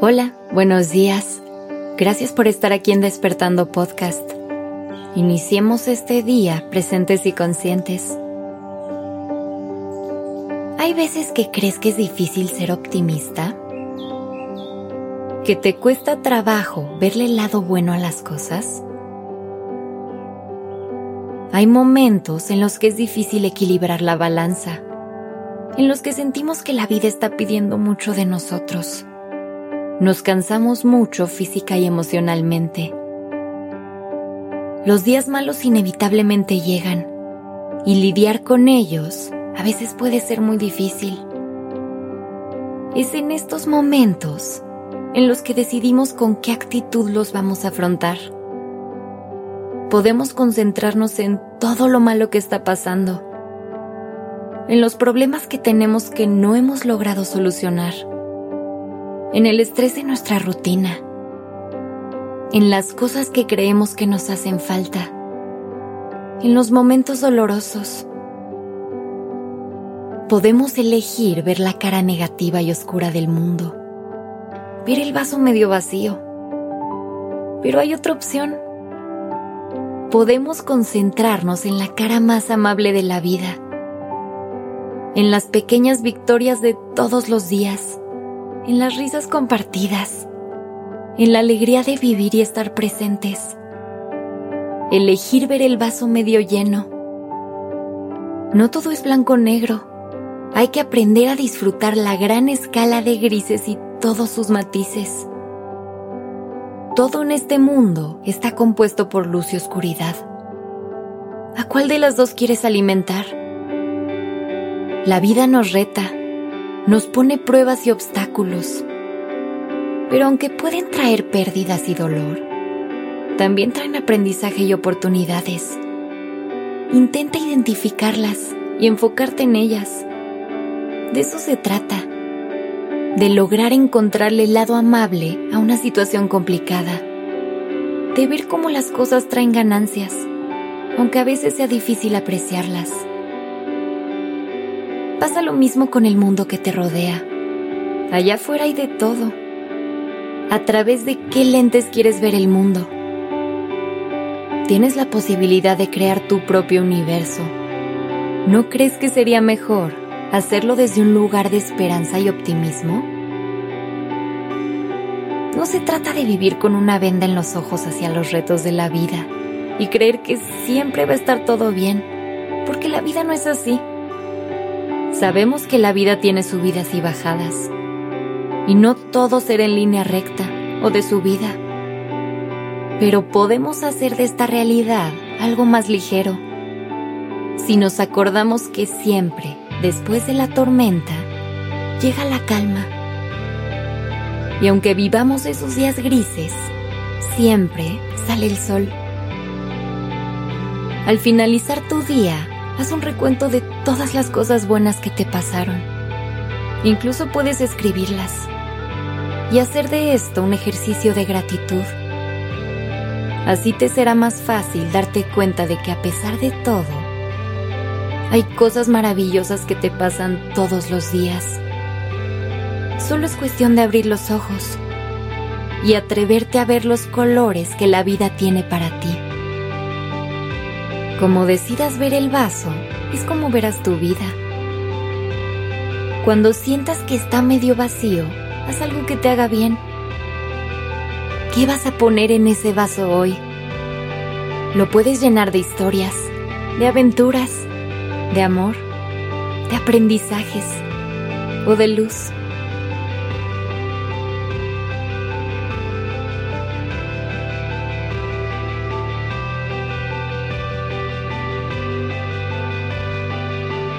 Hola, buenos días. Gracias por estar aquí en Despertando Podcast. Iniciemos este día presentes y conscientes. ¿Hay veces que crees que es difícil ser optimista? ¿Que te cuesta trabajo verle el lado bueno a las cosas? Hay momentos en los que es difícil equilibrar la balanza, en los que sentimos que la vida está pidiendo mucho de nosotros nos cansamos mucho física y emocionalmente. Los días malos inevitablemente llegan y lidiar con ellos a veces puede ser muy difícil. Es en estos momentos en los que decidimos con qué actitud los vamos a afrontar. Podemos concentrarnos en todo lo malo que está pasando, en los problemas que tenemos que no hemos logrado solucionar en el estrés de nuestra rutina, en las cosas que creemos que nos hacen falta, en los momentos dolorosos. Podemos elegir ver la cara negativa y oscura del mundo, ver el vaso medio vacío. Pero hay otra opción. Podemos concentrarnos en la cara más amable de la vida, en las pequeñas victorias de todos los días en las risas compartidas, en la alegría de vivir y estar presentes. Elegir ver el vaso medio lleno. No todo es blanco-negro. Hay que aprender a disfrutar la gran escala de grises y todos sus matices. Todo en este mundo está compuesto por luz y oscuridad. ¿A cuál de las dos quieres alimentar? La vida nos reta nos pone pruebas y obstáculos. Pero aunque pueden traer pérdidas y dolor, también traen aprendizaje y oportunidades. Intenta identificarlas y enfocarte en ellas. De eso se trata, de lograr encontrarle el lado amable a una situación complicada, de ver cómo las cosas traen ganancias, aunque a veces sea difícil apreciarlas. Lo mismo con el mundo que te rodea. Allá afuera hay de todo. ¿A través de qué lentes quieres ver el mundo? Tienes la posibilidad de crear tu propio universo. ¿No crees que sería mejor hacerlo desde un lugar de esperanza y optimismo? No se trata de vivir con una venda en los ojos hacia los retos de la vida y creer que siempre va a estar todo bien, porque la vida no es así. Sabemos que la vida tiene subidas y bajadas, y no todo será en línea recta o de subida. Pero podemos hacer de esta realidad algo más ligero. Si nos acordamos que siempre, después de la tormenta, llega la calma. Y aunque vivamos esos días grises, siempre sale el sol. Al finalizar tu día, haz un recuento de todas las cosas buenas que te pasaron. Incluso puedes escribirlas y hacer de esto un ejercicio de gratitud. Así te será más fácil darte cuenta de que a pesar de todo, hay cosas maravillosas que te pasan todos los días. Solo es cuestión de abrir los ojos y atreverte a ver los colores que la vida tiene para ti. Como decidas ver el vaso, es como verás tu vida. Cuando sientas que está medio vacío, haz algo que te haga bien. ¿Qué vas a poner en ese vaso hoy? Lo puedes llenar de historias, de aventuras, de amor, de aprendizajes o de luz.